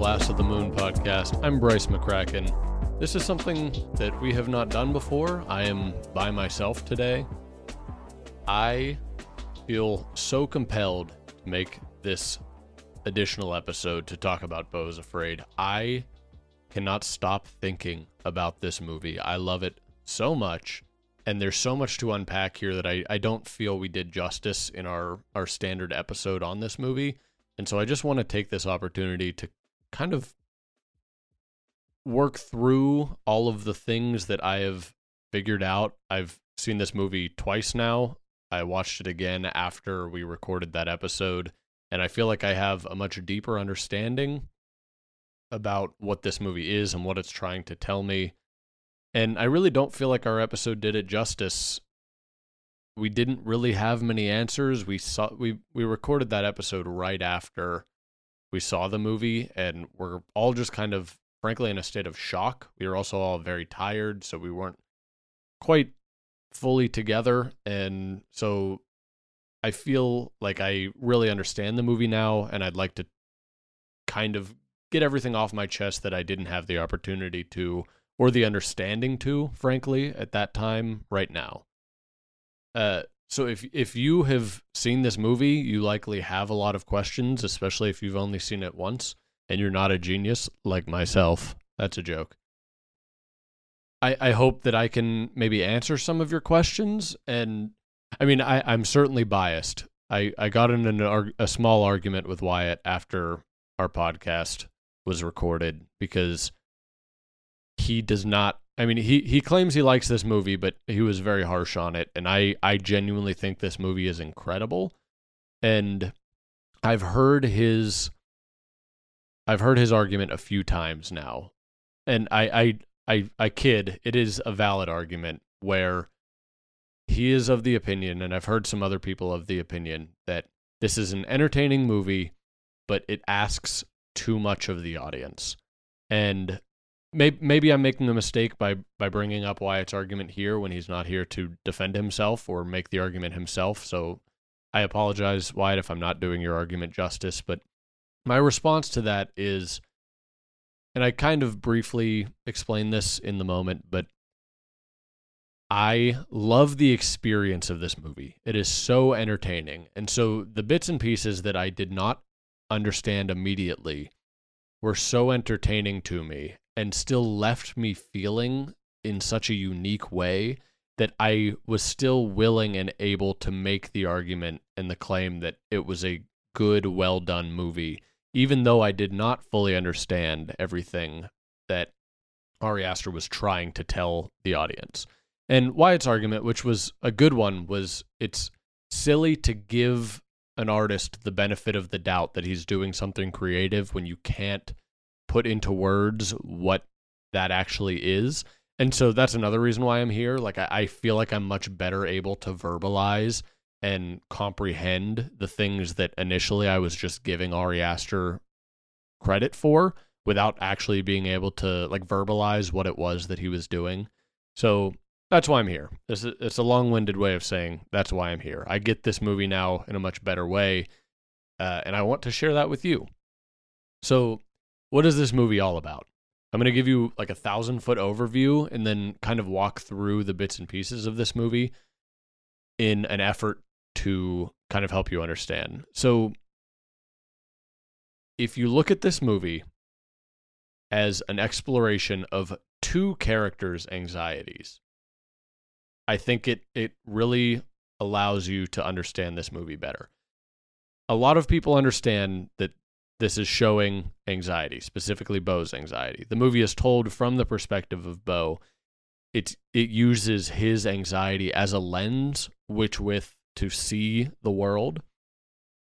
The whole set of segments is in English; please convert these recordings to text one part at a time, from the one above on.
Lasso the Moon podcast. I'm Bryce McCracken. This is something that we have not done before. I am by myself today. I feel so compelled to make this additional episode to talk about is Afraid. I cannot stop thinking about this movie. I love it so much, and there's so much to unpack here that I, I don't feel we did justice in our, our standard episode on this movie. And so I just want to take this opportunity to kind of work through all of the things that I have figured out. I've seen this movie twice now. I watched it again after we recorded that episode, and I feel like I have a much deeper understanding about what this movie is and what it's trying to tell me. And I really don't feel like our episode did it justice we didn't really have many answers. We saw we we recorded that episode right after we saw the movie and we're all just kind of frankly in a state of shock. We were also all very tired, so we weren't quite fully together and so I feel like I really understand the movie now and I'd like to kind of get everything off my chest that I didn't have the opportunity to or the understanding to, frankly, at that time right now. Uh, so if if you have seen this movie, you likely have a lot of questions, especially if you've only seen it once and you're not a genius like myself. That's a joke. I I hope that I can maybe answer some of your questions and I mean I I'm certainly biased. I I got in an, a small argument with Wyatt after our podcast was recorded because he does not I mean, he he claims he likes this movie, but he was very harsh on it, and I I genuinely think this movie is incredible, and I've heard his I've heard his argument a few times now, and I I I, I kid, it is a valid argument where he is of the opinion, and I've heard some other people of the opinion that this is an entertaining movie, but it asks too much of the audience, and maybe maybe I'm making a mistake by by bringing up Wyatt's argument here when he's not here to defend himself or make the argument himself. So I apologize, Wyatt, if I'm not doing your argument justice. But my response to that is, and I kind of briefly explained this in the moment, but I love the experience of this movie. It is so entertaining. And so the bits and pieces that I did not understand immediately were so entertaining to me and still left me feeling in such a unique way that I was still willing and able to make the argument and the claim that it was a good, well done movie, even though I did not fully understand everything that Ari Aster was trying to tell the audience. And Wyatt's argument, which was a good one, was it's silly to give an artist the benefit of the doubt that he's doing something creative when you can't put into words what that actually is. And so that's another reason why I'm here. Like I, I feel like I'm much better able to verbalize and comprehend the things that initially I was just giving Ari Aster credit for without actually being able to like verbalize what it was that he was doing. So that's why I'm here. It's a, it's a long-winded way of saying that's why I'm here. I get this movie now in a much better way, uh, and I want to share that with you. So what is this movie all about? I'm going to give you like a thousand foot overview and then kind of walk through the bits and pieces of this movie in an effort to kind of help you understand. So, if you look at this movie as an exploration of two characters' anxieties, I think it, it really allows you to understand this movie better. A lot of people understand that this is showing anxiety, specifically Beau's anxiety. The movie is told from the perspective of Beau. It it uses his anxiety as a lens which with to see the world.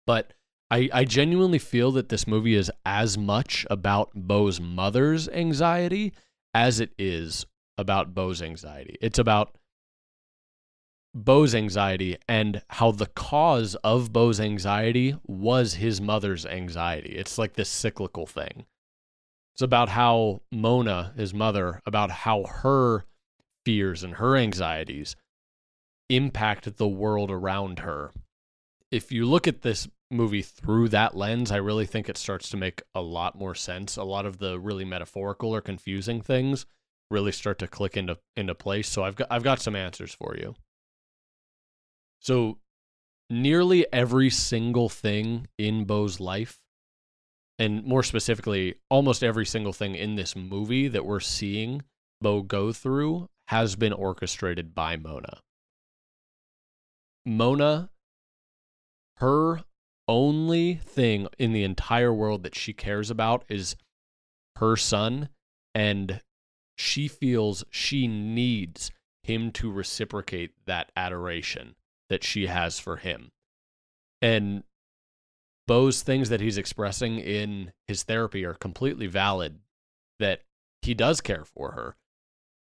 But I, I genuinely feel that this movie is as much about Beau's mother's anxiety as it is about Beau's anxiety. It's about Beau's anxiety and how the cause of Beau's anxiety was his mother's anxiety. It's like this cyclical thing. It's about how Mona, his mother, about how her fears and her anxieties impact the world around her. If you look at this movie through that lens, I really think it starts to make a lot more sense. A lot of the really metaphorical or confusing things really start to click into into place. So I've got I've got some answers for you. So nearly every single thing in Beau's life and more specifically almost every single thing in this movie that we're seeing Beau go through has been orchestrated by Mona. Mona her only thing in the entire world that she cares about is her son and she feels she needs him to reciprocate that adoration that she has for him. And Beau's things that he's expressing in his therapy are completely valid that he does care for her.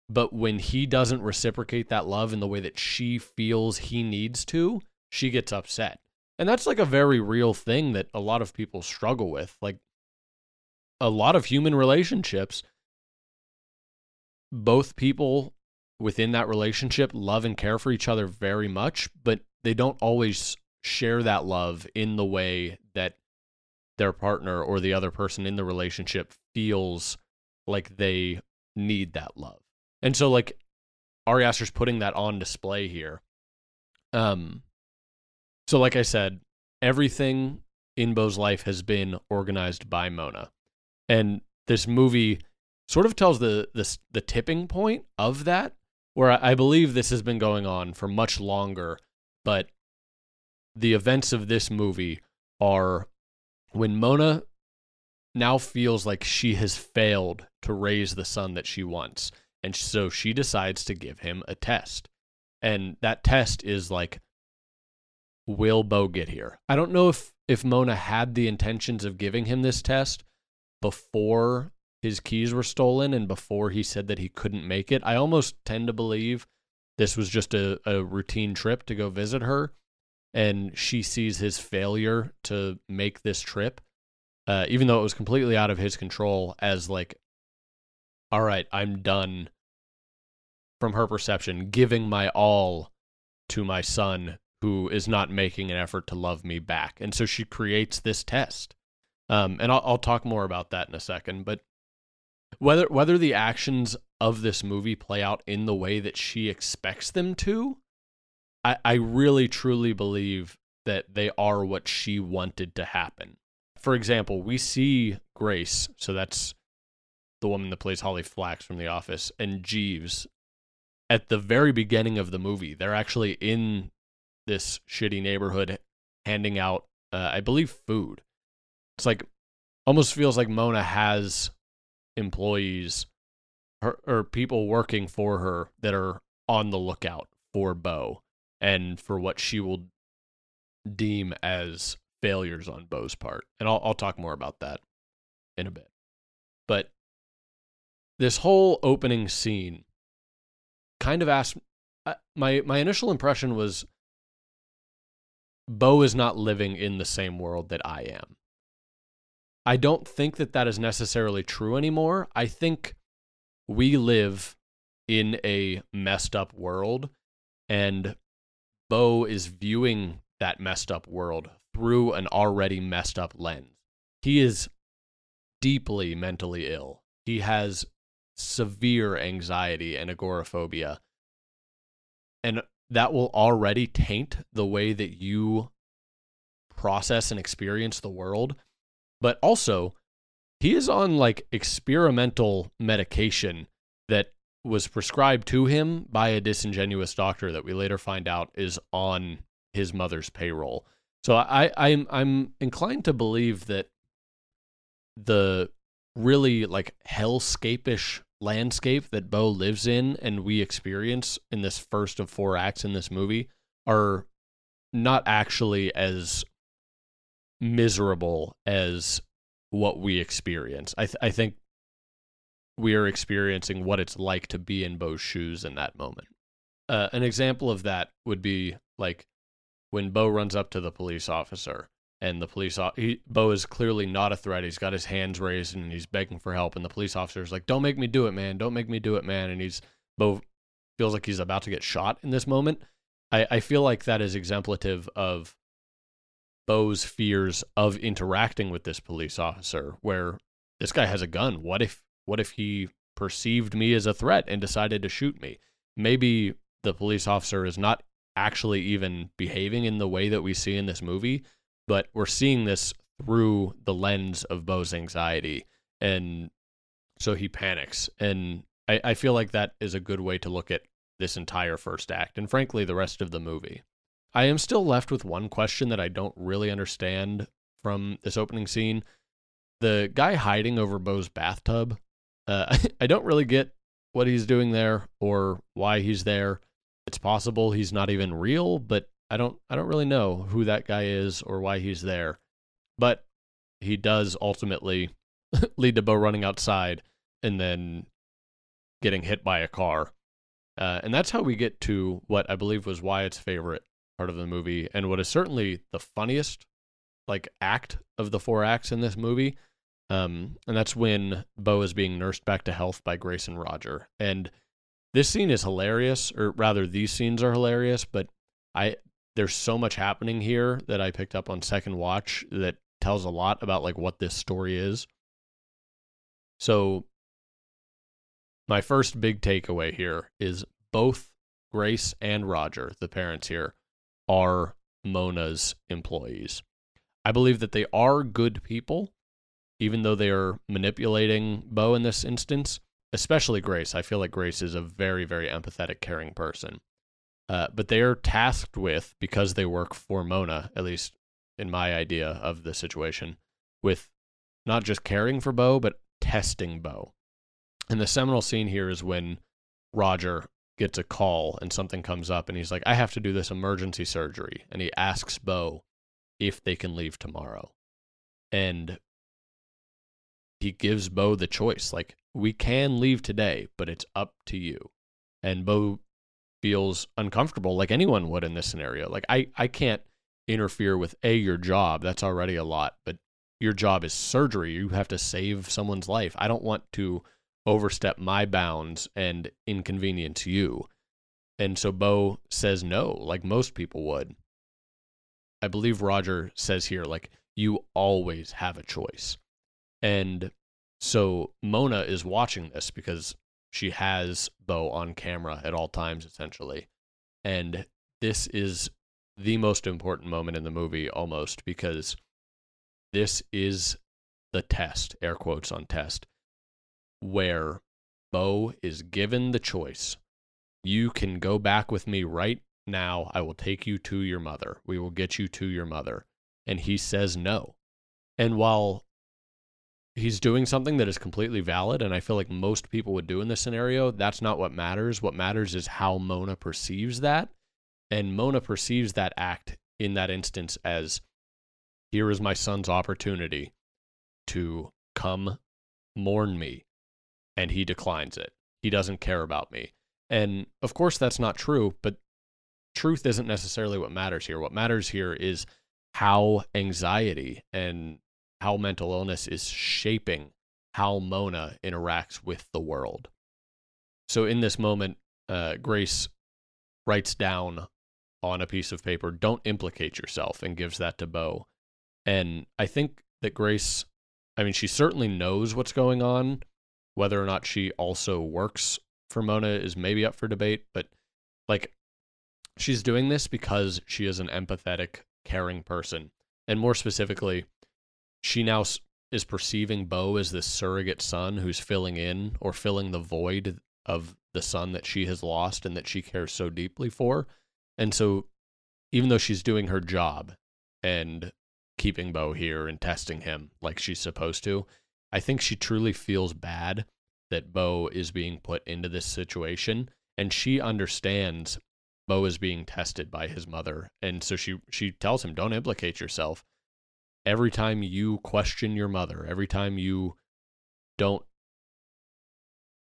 But when he doesn't reciprocate that love in the way that she feels he needs to, she gets upset. And that's like a very real thing that a lot of people struggle with. Like a lot of human relationships, both people within that relationship love and care for each other very much, but they don't always share that love in the way that their partner or the other person in the relationship feels like they need that love. And so like Ari Aster's putting that on display here. Um so, like I said, everything in Beau's life has been organized by Mona, and this movie sort of tells the the, the tipping point of that, where I, believe this has been going on for much longer, but the events of this movie are when Mona now feels like she has failed to raise the son that she wants. And so she decides to give him a test. And that test is like will Beau get here? I don't know if if Mona had the intentions of giving him this test before his keys were stolen and before he said that he couldn't make it. I almost tend to believe this was just a, a routine trip to go visit her and she sees his failure to make this trip uh, even though it was completely out of his control as like all right i'm done from her perception giving my all to my son who is not making an effort to love me back. And so she creates this test. Um, and I'll, I'll talk more about that in a second. But whether whether the actions of this movie play out in the way that she expects them to, I, I really truly believe that they are what she wanted to happen. For example, we see Grace, so that's the woman that plays Holly Flax from The Office, and Jeeves at the very beginning of the movie. They're actually in this shitty neighborhood handing out, uh, I believe, food. It's like almost feels like Mona has employees or, or people working for her that are on the lookout for Beau and for what she will deem as failures on Beau's part. And I'll, I'll talk more about that in a bit. But this whole opening scene kind of asked uh, my my initial impression was Beau is not living in the same world that I am. I don't think that that is necessarily true anymore. I think we live in a messed up world, and Beau is viewing that messed up world through an already messed up lens. He is deeply mentally ill. He has severe anxiety and agoraphobia. And that will already taint the way that you process and experience the world. But also, he is on like experimental medication that was prescribed to him by a disingenuous doctor that we later find out is on his mother's payroll. So I, I'm I'm inclined to believe that the really like hellscapish landscape that Beau lives in and we experience in this first of four acts in this movie are not actually as miserable as what we experience. I th- I think we are experiencing what it's like to be in Beau's shoes in that moment. Uh, an example of that would be like when Beau runs up to the police officer and the police he, Beau is clearly not a threat. He's got his hands raised and he's begging for help, and the police officer is like, "Don't make me do it, man! Don't make me do it, man!" And he's Beau feels like he's about to get shot in this moment. I, I feel like that is exemplative of Beau's fears of interacting with this police officer, where this guy has a gun. What if what if he perceived me as a threat and decided to shoot me? Maybe the police officer is not actually even behaving in the way that we see in this movie, but we're seeing this through the lens of Beau's anxiety. And so he panics. And I, I feel like that is a good way to look at this entire first act and frankly the rest of the movie. I am still left with one question that I don't really understand from this opening scene. The guy hiding over Beau's bathtub, uh, I don't really get what he's doing there or why he's there. It's possible he's not even real, but I don't I don't really know who that guy is or why he's there. But he does ultimately lead to Beau running outside and then getting hit by a car. Uh, and that's how we get to what I believe was Wyatt's favorite part of the movie and what is certainly the funniest like act of the four acts in this movie. Um, and that's when Beau is being nursed back to health by Grace and Roger. And this scene is hilarious, or rather, these scenes are hilarious. But I there's so much happening here that I picked up on second watch that tells a lot about like what this story is. So my first big takeaway here is both Grace and Roger, the parents here, are Mona's employees. I believe that they are good people, even though they are manipulating Beau in this instance especially Grace. I feel like Grace is a very, very empathetic, caring person. Uh, but they are tasked with, because they work for Mona, at least in my idea of the situation, with not just caring for Beau, but testing Beau. And the seminal scene here is when Roger gets a call and something comes up, and he's like, I have to do this emergency surgery. And he asks Beau if they can leave tomorrow. And he gives Beau the choice. Like, we can leave today, but it's up to you. And Beau feels uncomfortable like anyone would in this scenario. Like I, I can't interfere with a your job. That's already a lot, but your job is surgery. You have to save someone's life. I don't want to overstep my bounds and inconvenience you. And so Beau says no, like most people would. I believe Roger says here, like, you always have a choice. And so Mona is watching this because she has Beau on camera at all times, essentially. And this is the most important moment in the movie almost because this is the test, air quotes on test, where Beau is given the choice. You can go back with me right now. I will take you to your mother. We will get you to your mother. And he says no. And while he's doing something that is completely valid and i feel like most people would do in this scenario that's not what matters what matters is how mona perceives that and mona perceives that act in that instance as here is my son's opportunity to come mourn me and he declines it he doesn't care about me and of course that's not true but truth isn't necessarily what matters here what matters here is how anxiety and how mental illness is shaping how Mona interacts with the world. So in this moment, uh, Grace writes down on a piece of paper, don't implicate yourself, and gives that to Beau. And I think that Grace, I mean, she certainly knows what's going on. Whether or not she also works for Mona is maybe up for debate, but like she's doing this because she is an empathetic, caring person. And more specifically, she now is perceiving Beau as this surrogate son who's filling in or filling the void of the son that she has lost and that she cares so deeply for. And so, even though she's doing her job and keeping Beau here and testing him like she's supposed to, I think she truly feels bad that Beau is being put into this situation. And she understands Beau is being tested by his mother. And so she, she tells him, Don't implicate yourself every time you question your mother, every time you don't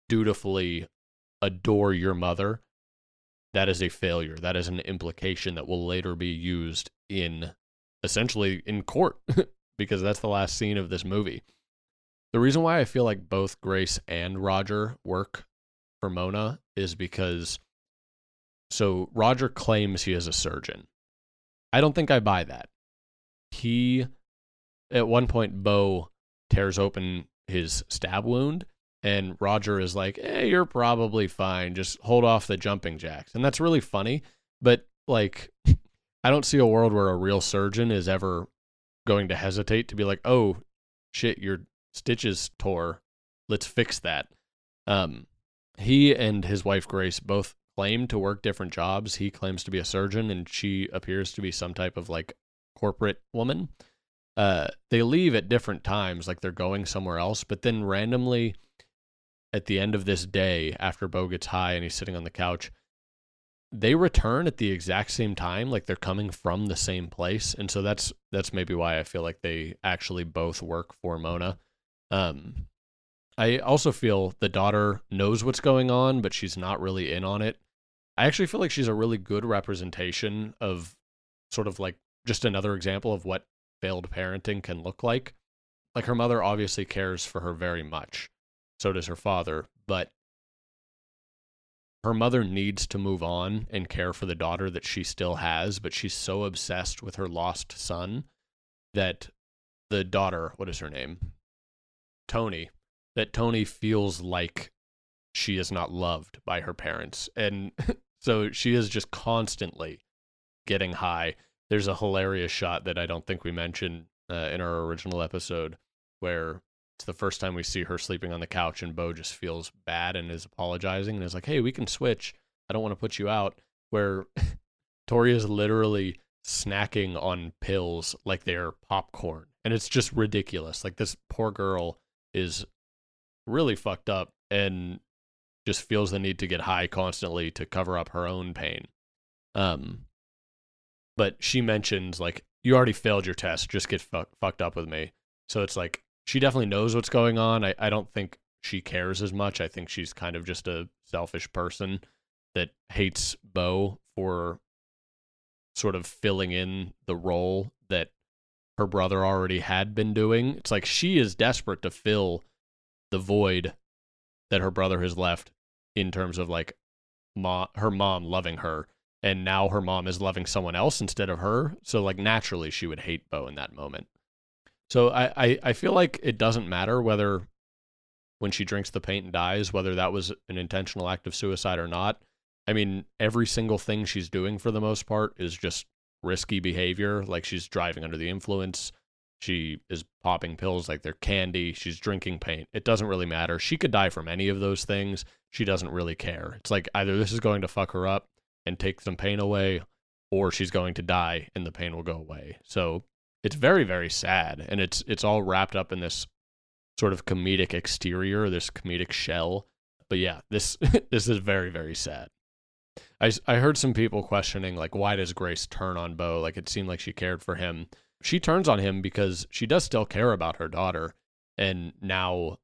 dutifully adore your mother, that is a failure. That is an implication that will later be used in essentially in court because that's the last scene of this movie. The reason why I feel like both Grace and Roger work for Mona is because so Roger claims he is a surgeon. I don't think I buy that. he at one point Beau tears open his stab wound and Roger is like, "Eh, you're probably fine. Just hold off the jumping jacks." And that's really funny, but like I don't see a world where a real surgeon is ever going to hesitate to be like, "Oh, shit, your stitches tore. Let's fix that." Um he and his wife Grace both claim to work different jobs. He claims to be a surgeon and she appears to be some type of like corporate woman. Uh they leave at different times like they're going somewhere else, but then randomly at the end of this day after Beau gets high and he's sitting on the couch, they return at the exact same time, like they're coming from the same place. And so that's that's maybe why I feel like they actually both work for Mona. Um I also feel the daughter knows what's going on, but she's not really in on it. I actually feel like she's a really good representation of sort of like just another example of what failed parenting can look like. Like her mother obviously cares for her very much so does her father. But her mother needs to move on and care for the daughter that she still has, but she's so obsessed with her lost son that the daughter, what is her name? Toni, that Toni feels like she is not loved by her parents. And so she is just constantly getting high. There's a hilarious shot that I don't think we mentioned uh, in our original episode where it's the first time we see her sleeping on the couch, and Beau just feels bad and is apologizing and is like, "Hey, we can switch. I don't want to put you out." Where Tori is literally snacking on pills like they're popcorn, and it's just ridiculous. Like this poor girl is really fucked up and just feels the need to get high constantly to cover up her own pain. Um, but she mentions like, "You already failed your test. Just get fu- fucked up with me." So it's like she definitely knows what's going on. I, I don't think she cares as much. I think she's kind of just a selfish person that hates Beau for sort of filling in the role that her brother already had been doing. It's like she is desperate to fill the void that her brother has left in terms of like ma- her mom loving her and now her mom is loving someone else instead of her. So like naturally she would hate Beau in that moment. So I, I, I feel like it doesn't matter whether when she drinks the paint and dies, whether that was an intentional act of suicide or not. I mean, every single thing she's doing for the most part is just risky behavior. Like she's driving under the influence. She is popping pills like they're candy. She's drinking paint. It doesn't really matter. She could die from any of those things. She doesn't really care. It's like either this is going to fuck her up and take some pain away, or she's going to die and the pain will go away. So it's very very sad and it's it's all wrapped up in this sort of comedic exterior this comedic shell but yeah this this is very very sad I, I heard some people questioning like why does grace turn on beau like it seemed like she cared for him. She turns on him because she does still care about her daughter and now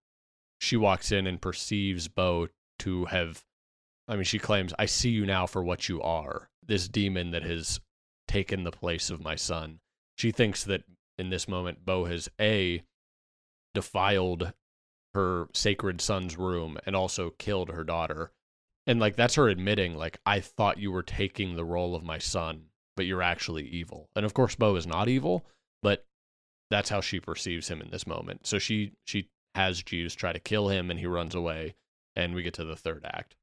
she walks in and perceives beau to have i mean she claims i see you now for what you are this demon that has taken the place of my son. She thinks that in this moment, Beau has A, defiled her sacred son's room and also killed her daughter. And like that's her admitting, like, I thought you were taking the role of my son, but you're actually evil. And of course, Beau is not evil, but that's how she perceives him in this moment. So she she has Jeeves try to kill him and he runs away, and we get to the third act.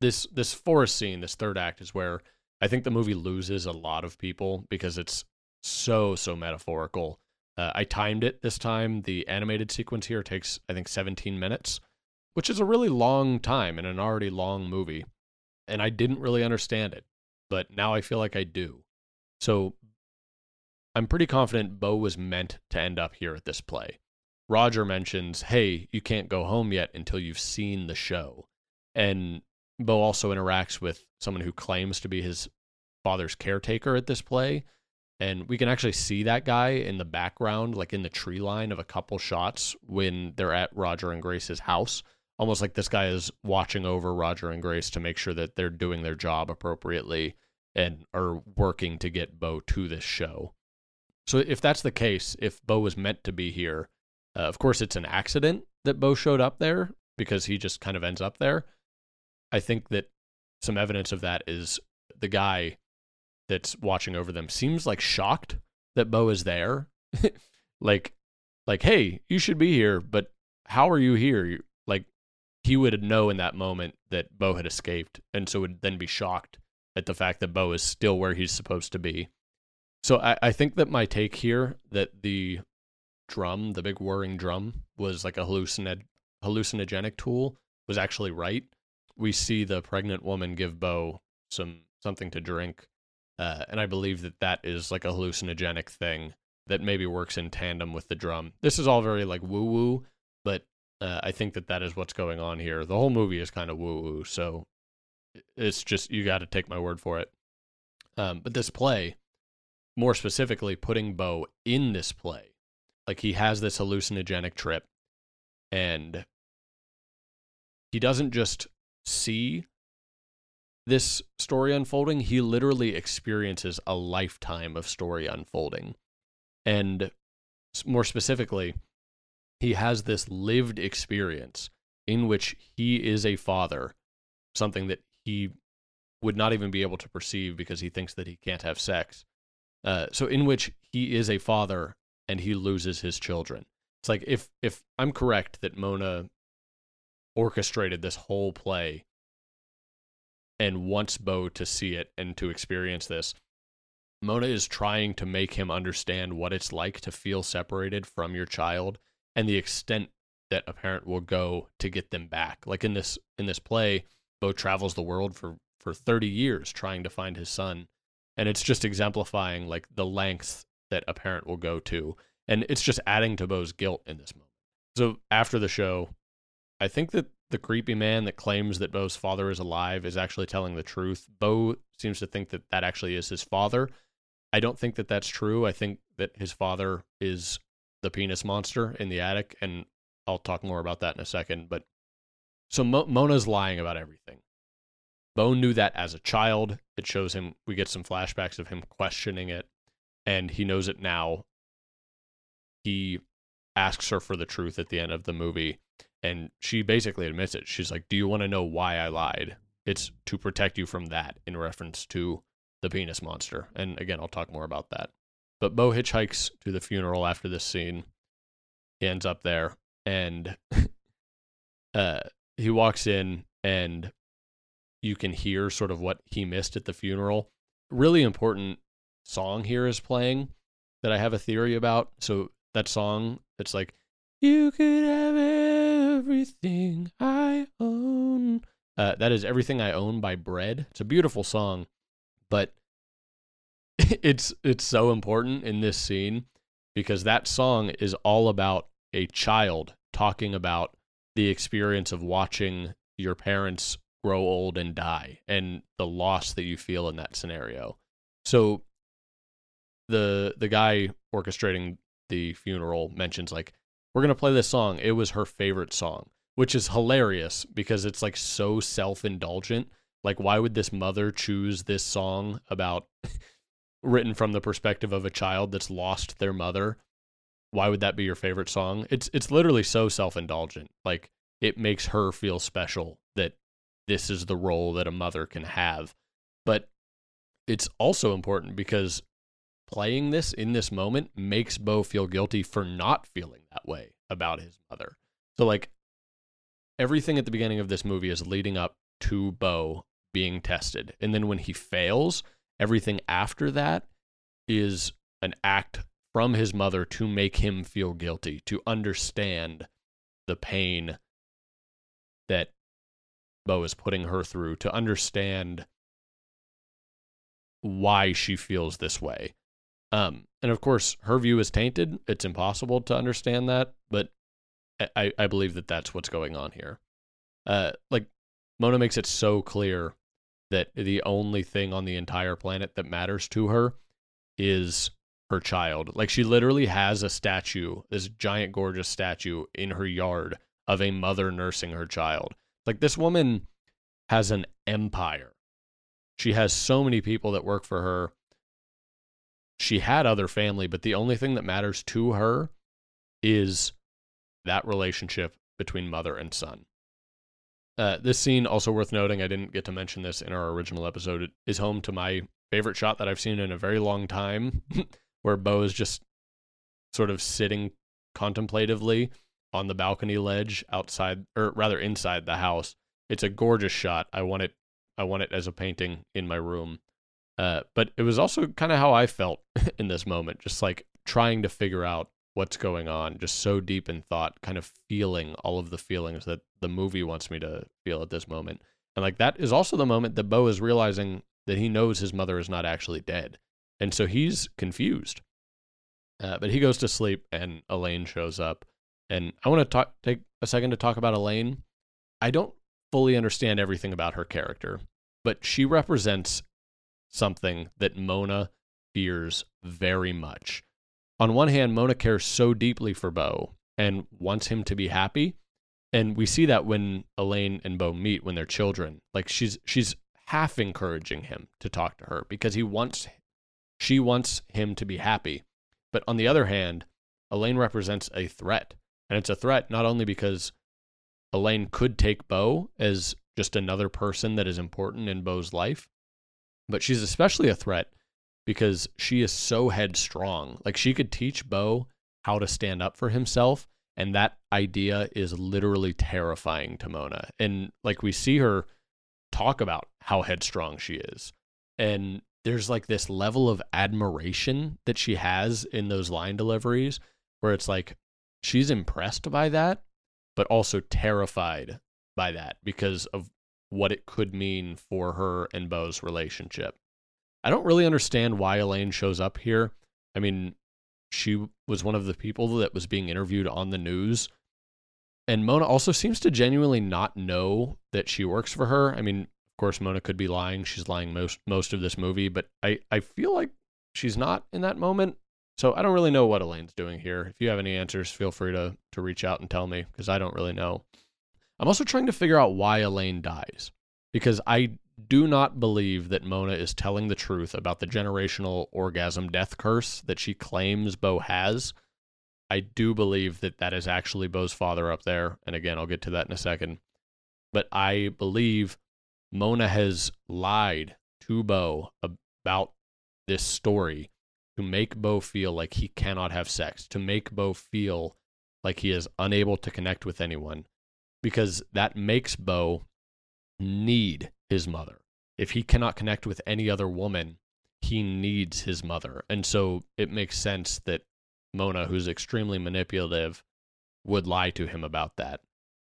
This this forest scene, this third act, is where I think the movie loses a lot of people because it's so so metaphorical. Uh, I timed it this time. The animated sequence here takes I think 17 minutes, which is a really long time in an already long movie, and I didn't really understand it, but now I feel like I do. So I'm pretty confident Beau was meant to end up here at this play. Roger mentions, "Hey, you can't go home yet until you've seen the show," and Beau also interacts with someone who claims to be his father's caretaker at this play and we can actually see that guy in the background like in the tree line of a couple shots when they're at roger and grace's house almost like this guy is watching over roger and grace to make sure that they're doing their job appropriately and are working to get beau to this show so if that's the case if beau was meant to be here uh, of course it's an accident that beau showed up there because he just kind of ends up there i think that some evidence of that is the guy that's watching over them seems like shocked that Beau is there. like like hey, you should be here, but how are you here? He would know in that moment that Beau had escaped and so would then be shocked at the fact that Beau is still where he's supposed to be. So I, I think that my take here that the drum, the big whirring drum, was like a hallucined hallucinogenic tool was actually right. We see the pregnant woman give Beau some something to drink, uh, and I believe that that is like a hallucinogenic thing that maybe works in tandem with the drum. This is all very like woo woo, but uh, I think that that is what's going on here. The whole movie is kind of woo woo, so it's just you got to take my word for it. Um, but this play, more specifically, putting Beau in this play, like he has this hallucinogenic trip, and he doesn't just see this story unfolding, he literally experiences a lifetime of story unfolding. And more specifically, he has this lived experience in which he is a father, something that he would not even be able to perceive because he thinks that he can't have sex. Uh, so, in which he is a father and he loses his children. It's like if if I'm correct that Mona orchestrated this whole play and wants Beau to see it and to experience this. Mona is trying to make him understand what it's like to feel separated from your child and the extent that a parent will go to get them back. Like in this in this play, Beau travels the world for for 30 years trying to find his son and it's just exemplifying like the lengths that a parent will go to and it's just adding to Beau's guilt in this moment. So after the show, I think that the creepy man that claims that Beau's father is alive is actually telling the truth. Beau seems to think that that actually is his father. I don't think that that's true. I think that his father is the penis monster in the attic, and I'll talk more about that in a second. But so Mo- Mona's lying about everything. Beau knew that as a child. It shows him, we get some flashbacks of him questioning it, and he knows it now. He asks her for the truth at the end of the movie and she basically admits it. She's like, "Do you want to know why I lied? It's to protect you from that." In reference to the penis monster. And again, I'll talk more about that. But Beau hitchhikes to the funeral after this scene. He ends up there, and uh, he walks in, and you can hear sort of what he missed at the funeral. Really important song here is playing that I have a theory about. So that song it's like you could have everything I own. Uh, that is Everything I Own by Bread. It's a beautiful song, but it's it's so important in this scene because that song is all about a child talking about the experience of watching your parents grow old and die and the loss that you feel in that scenario. So the the guy orchestrating the funeral mentions like we're gonna play this song. It was her favorite song, which is hilarious because it's like so self indulgent. Like, why would this mother choose this song about written from the perspective of a child that's lost their mother? Why would that be your favorite song? It's it's literally so self indulgent. Like it makes her feel special that this is the role that a mother can have. But it's also important because playing this in this moment makes Beau feel guilty for not feeling that way about his mother. So like everything at the beginning of this movie is leading up to Beau being tested. And then when he fails, everything after that is an act from his mother to make him feel guilty, to understand the pain that Beau is putting her through, to understand why she feels this way. Um, and of course, her view is tainted. It's impossible to understand that, but I, I believe that that's what's going on here. Uh, like Mona makes it so clear that the only thing on the entire planet that matters to her is her child. Like she literally has a statue, this giant, gorgeous statue in her yard of a mother nursing her child. Like this woman has an empire. She has so many people that work for her she had other family, but the only thing that matters to her is that relationship between mother and son. Uh, this scene, also worth noting, I didn't get to mention this in our original episode, it is home to my favorite shot that I've seen in a very long time, where Beau is just sort of sitting contemplatively on the balcony ledge outside or rather inside the house. It's a gorgeous shot. I want it I want it as a painting in my room. Uh, but it was also kind of how I felt in this moment, just like trying to figure out what's going on, just so deep in thought, kind of feeling all of the feelings that the movie wants me to feel at this moment. And like that is also the moment that Beau is realizing that he knows his mother is not actually dead. And so he's confused. Uh, but he goes to sleep and Elaine shows up. And I want to talk take a second to talk about Elaine. I don't fully understand everything about her character, but she represents something that Mona fears very much. On one hand, Mona cares so deeply for Beau and wants him to be happy. And we see that when Elaine and Beau meet when they're children. Like she's she's half encouraging him to talk to her because he wants she wants him to be happy. But on the other hand, Elaine represents a threat. And it's a threat not only because Elaine could take Beau as just another person that is important in Beau's life, but she's especially a threat because she is so headstrong. Like she could teach Beau how to stand up for himself. And that idea is literally terrifying to Mona. And like we see her talk about how headstrong she is. And there's like this level of admiration that she has in those line deliveries where it's like she's impressed by that, but also terrified by that because of what it could mean for her and Beau's relationship. I don't really understand why Elaine shows up here. I mean, she was one of the people that was being interviewed on the news. And Mona also seems to genuinely not know that she works for her. I mean, of course, Mona could be lying. She's lying most most of this movie, but I, I feel like she's not in that moment. So I don't really know what Elaine's doing here. If you have any answers, feel free to to reach out and tell me because I don't really know. I'm also trying to figure out why Elaine dies because I do not believe that Mona is telling the truth about the generational orgasm death curse that she claims Beau has. I do believe that that is actually Beau's father up there. And again, I'll get to that in a second. But I believe Mona has lied to Beau about this story to make Beau feel like he cannot have sex, to make Beau feel like he is unable to connect with anyone, because that makes Beau need his mother. If he cannot connect with any other woman, he needs his mother. And so it makes sense that Mona, who's extremely manipulative, would lie to him about that.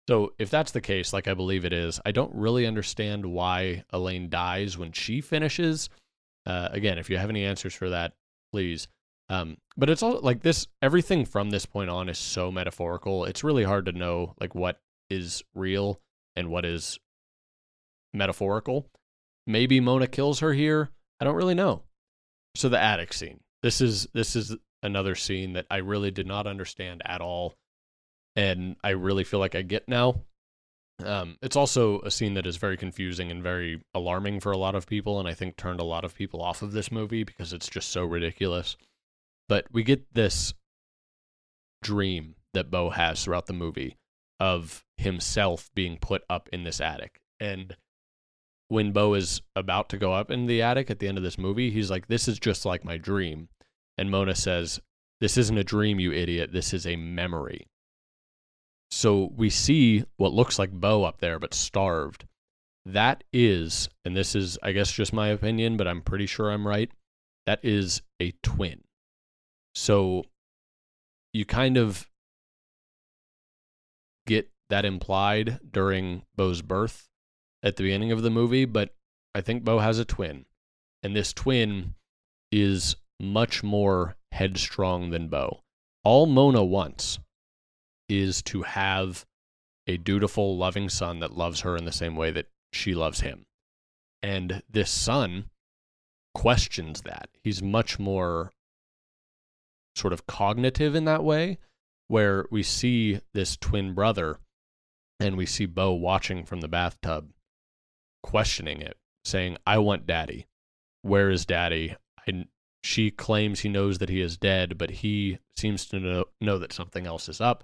So if that's the case, like I believe it is, I don't really understand why Elaine dies when she finishes. Uh, again, if you have any answers for that, please. Um, but it's all like this. Everything from this point on is so metaphorical. It's really hard to know like what is real and what is metaphorical. Maybe Mona kills her here. I don't really know. So the attic scene. This is this is another scene that I really did not understand at all, and I really feel like I get now. Um, it's also a scene that is very confusing and very alarming for a lot of people, and I think turned a lot of people off of this movie because it's just so ridiculous. But we get this dream that Beau has throughout the movie of himself being put up in this attic. And when Beau is about to go up in the attic at the end of this movie, he's like, This is just like my dream. And Mona says, This isn't a dream, you idiot. This is a memory. So we see what looks like Beau up there, but starved. That is, and this is, I guess, just my opinion, but I'm pretty sure I'm right. That is a twin. So you kind of get that implied during Beau's birth at the beginning of the movie, but I think Beau has a twin. And this twin is much more headstrong than Beau. All Mona wants is to have a dutiful, loving son that loves her in the same way that she loves him. And this son questions that. He's much more sort of cognitive in that way, where we see this twin brother and we see Beau watching from the bathtub questioning it, saying, I want daddy. Where is daddy? She claims he knows that he is dead, but he seems to know, know that something else is up.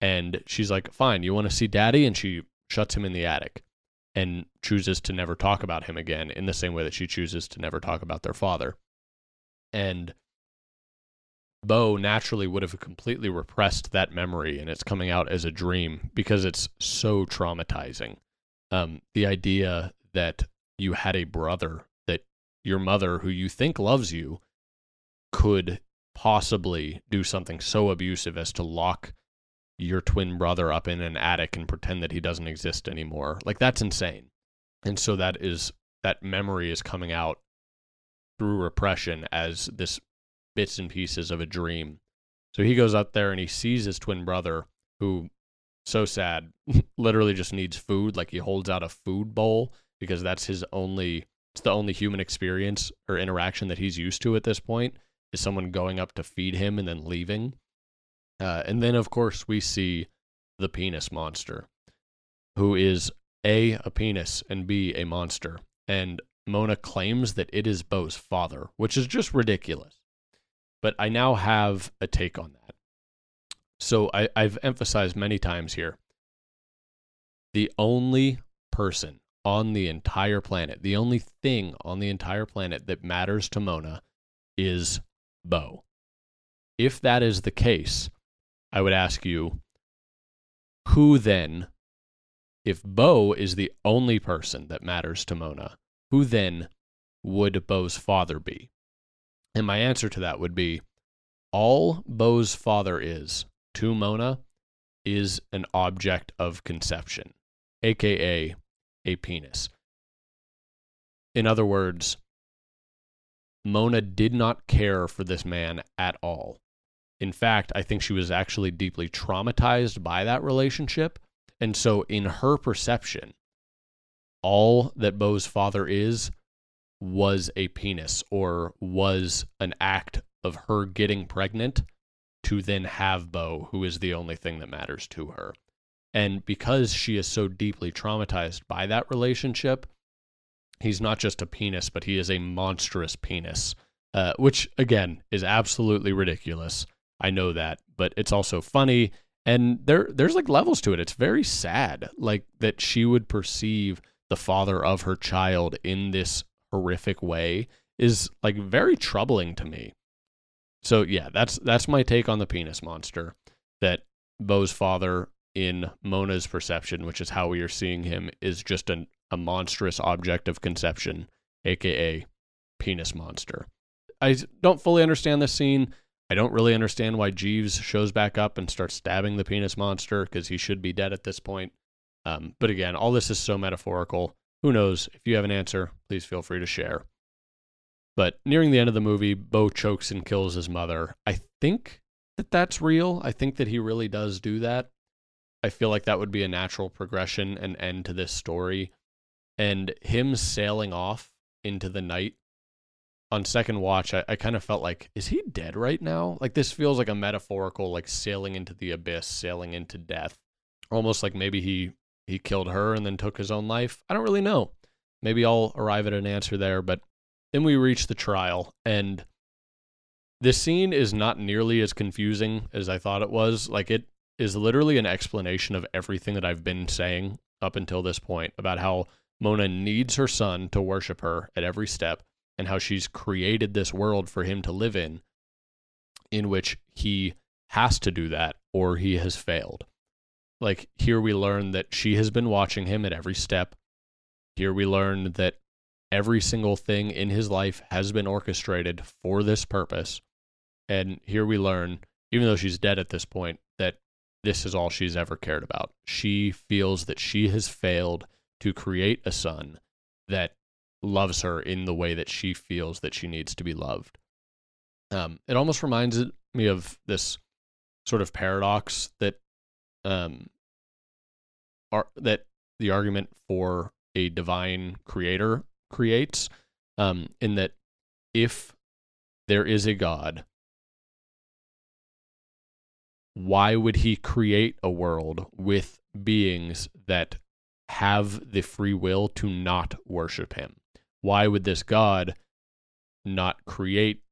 And she's like, Fine, you want to see daddy? And she shuts him in the attic and chooses to never talk about him again in the same way that she chooses to never talk about their father. And Beau naturally would have completely repressed that memory and it's coming out as a dream because it's so traumatizing. Um, the idea that you had a brother that your mother, who you think loves you, could possibly do something so abusive as to lock your twin brother up in an attic and pretend that he doesn't exist anymore. Like that's insane. And so that is that memory is coming out through repression as this bits and pieces of a dream. So he goes up there and he sees his twin brother who so sad literally just needs food like he holds out a food bowl because that's his only it's the only human experience or interaction that he's used to at this point is someone going up to feed him and then leaving uh, and then, of course, we see the penis monster, who is A, a penis, and B, a monster. And Mona claims that it is Beau's father, which is just ridiculous. But I now have a take on that. So I, I've emphasized many times here the only person on the entire planet, the only thing on the entire planet that matters to Mona is Beau. If that is the case, I would ask you, who then, if Beau is the only person that matters to Mona, who then would Beau's father be? And my answer to that would be all Beau's father is to Mona is an object of conception, aka a penis. In other words, Mona did not care for this man at all. In fact, I think she was actually deeply traumatized by that relationship. And so, in her perception, all that Beau's father is was a penis or was an act of her getting pregnant to then have Beau, who is the only thing that matters to her. And because she is so deeply traumatized by that relationship, he's not just a penis, but he is a monstrous penis, uh, which, again, is absolutely ridiculous. I know that, but it's also funny and there there's like levels to it. It's very sad like that she would perceive the father of her child in this horrific way is like very troubling to me. So yeah, that's that's my take on the penis monster that Beau's father in Mona's perception, which is how we are seeing him, is just an, a monstrous object of conception, aka penis monster. I don't fully understand this scene. I don't really understand why Jeeves shows back up and starts stabbing the penis monster because he should be dead at this point. Um, but again, all this is so metaphorical. Who knows? If you have an answer, please feel free to share. But nearing the end of the movie, Beau chokes and kills his mother. I think that that's real. I think that he really does do that. I feel like that would be a natural progression and end to this story. And him sailing off into the night on second watch, I, I kind of felt like, is he dead right now? Like this feels like a metaphorical, like sailing into the abyss, sailing into death. Almost like maybe he he killed her and then took his own life. I don't really know. Maybe I'll arrive at an answer there. But then we reach the trial, and this scene is not nearly as confusing as I thought it was. Like it is literally an explanation of everything that I've been saying up until this point about how Mona needs her son to worship her at every step and how she's created this world for him to live in, in which he has to do that or he has failed. Like here we learn that she has been watching him at every step. Here we learn that every single thing in his life has been orchestrated for this purpose. And here we learn, even though she's dead at this point, that this is all she's ever cared about. She feels that she has failed to create a son that loves her in the way that she feels that she needs to be loved. Um, it almost reminds me of this sort of paradox that um, are, that the argument for a divine creator creates, um, in that if there is a God, why would he create a world with beings that have the free will to not worship him? why would this God not create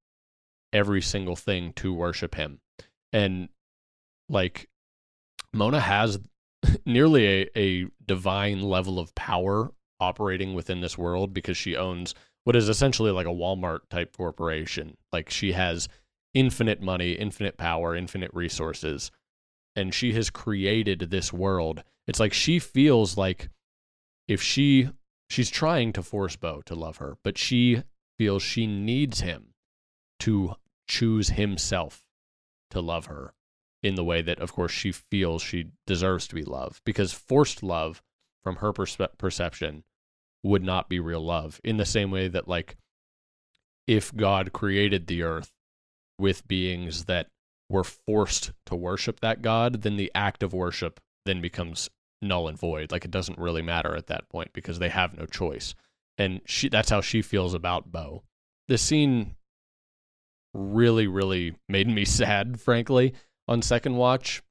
every single thing to worship him? And like Mona has nearly a, a divine level of power operating within this world because she owns what is essentially like a Walmart type corporation. Like she has infinite money, infinite power, infinite resources, and she has created this world. It's like she feels like if she she's trying to force Beau to love her, but she feels she needs him to choose himself to love her in the way that of course she feels she deserves to be loved because forced love from her perception would not be real love in the same way that like if God created the earth with beings that were forced to worship that God, then the act of worship then becomes null and void. Like it doesn't really matter at that point because they have no choice. And she that's how she feels about Beau. The scene really, really made me sad, frankly, on second watch.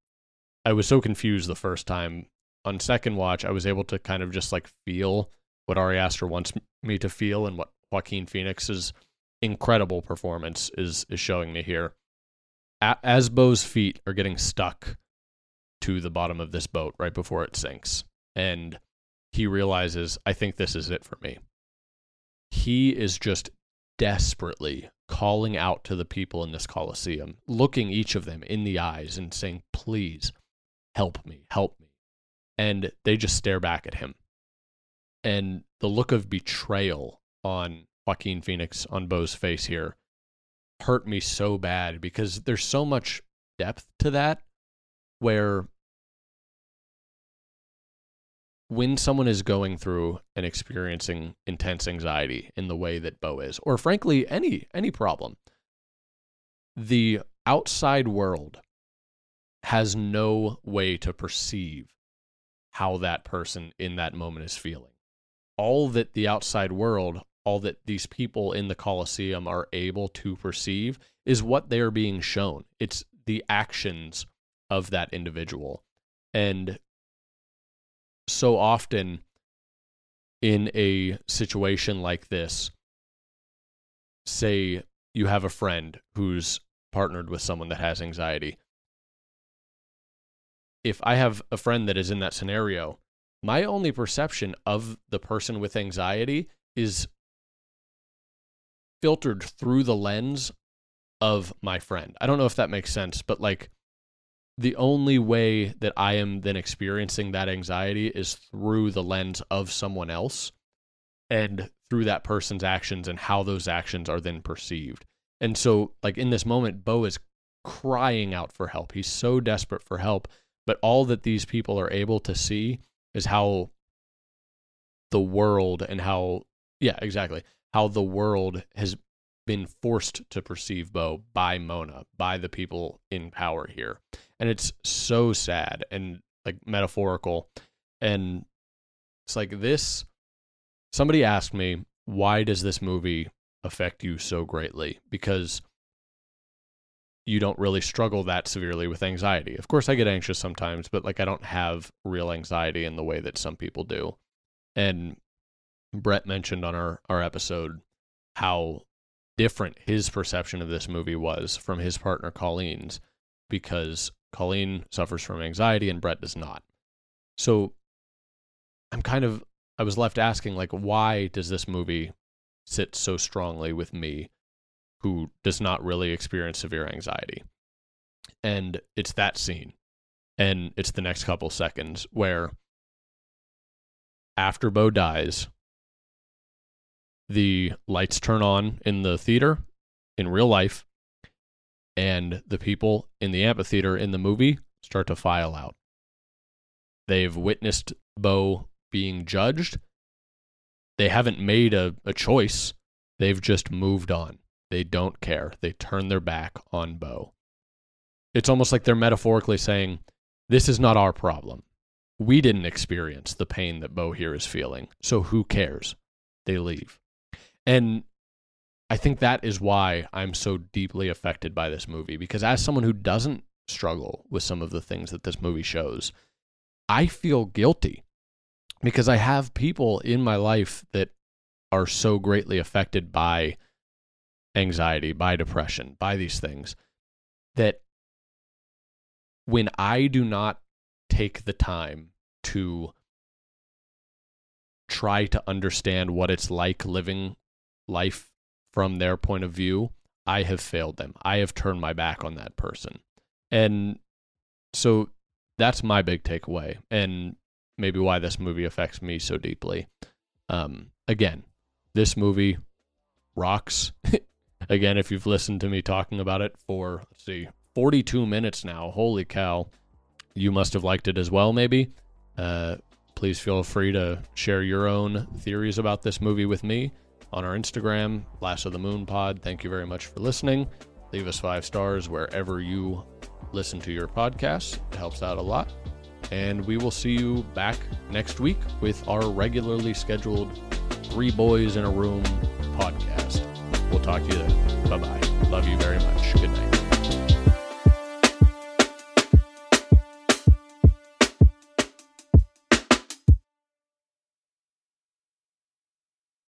I was so confused the first time. On second watch, I was able to kind of just like feel what Ari Aster wants me to feel and what Joaquin Phoenix's incredible performance is is showing me here. As Beau's feet are getting stuck to the bottom of this boat right before it sinks, and he realizes, I think this is it for me. He is just desperately calling out to the people in this Coliseum, looking each of them in the eyes and saying, Please help me, help me. And they just stare back at him. And the look of betrayal on Joaquin Phoenix on Beau's face here hurt me so bad because there's so much depth to that where when someone is going through and experiencing intense anxiety in the way that Beau is, or frankly any any problem, the outside world has no way to perceive how that person in that moment is feeling. All that the outside world, all that these people in the Colosseum are able to perceive is what they are being shown. It's the actions of that individual. And so often in a situation like this, say you have a friend who's partnered with someone that has anxiety. If I have a friend that is in that scenario, my only perception of the person with anxiety is filtered through the lens of my friend. I don't know if that makes sense, but like the only way that I am then experiencing that anxiety is through the lens of someone else and through that person's actions and how those actions are then perceived. And so, like in this moment, Beau is crying out for help. He's so desperate for help, but all that these people are able to see is how the world and how, yeah, exactly, how the world has been forced to perceive Beau by Mona, by the people in power here. And it's so sad and like metaphorical. And it's like this somebody asked me, why does this movie affect you so greatly? Because you don't really struggle that severely with anxiety. Of course, I get anxious sometimes, but like I don't have real anxiety in the way that some people do. And Brett mentioned on our, our episode how different his perception of this movie was from his partner Colleen's because Colleen suffers from anxiety and Brett does not. So I'm kind of I was left asking like why does this movie sit so strongly with me who does not really experience severe anxiety? And it's that scene. And it's the next couple seconds where after Beau dies, the lights turn on in the theater in real life, and the people in the amphitheater in the movie start to file out. They've witnessed Beau being judged. They haven't made a, a choice. They've just moved on. They don't care. They turn their back on Beau. It's almost like they're metaphorically saying, This is not our problem. We didn't experience the pain that Beau here is feeling. So who cares? They leave. And I think that is why I'm so deeply affected by this movie because as someone who doesn't struggle with some of the things that this movie shows, I feel guilty because I have people in my life that are so greatly affected by anxiety, by depression, by these things that when I do not take the time to try to understand what it's like living life from their point of view, I have failed them. I have turned my back on that person. And so that's my big takeaway and maybe why this movie affects me so deeply. Um, again, this movie rocks. again, if you've listened to me talking about it for, let's see, 42 minutes now, holy cow, you must have liked it as well, maybe. Uh, please feel free to share your own theories about this movie with me on our Instagram, Lasso the Moon Pod. Thank you very much for listening. Leave us five stars wherever you listen to your podcasts. It helps out a lot. And we will see you back next week with our regularly scheduled Three Boys in a Room podcast. We'll talk to you then. Bye bye. Love you very much. Good night.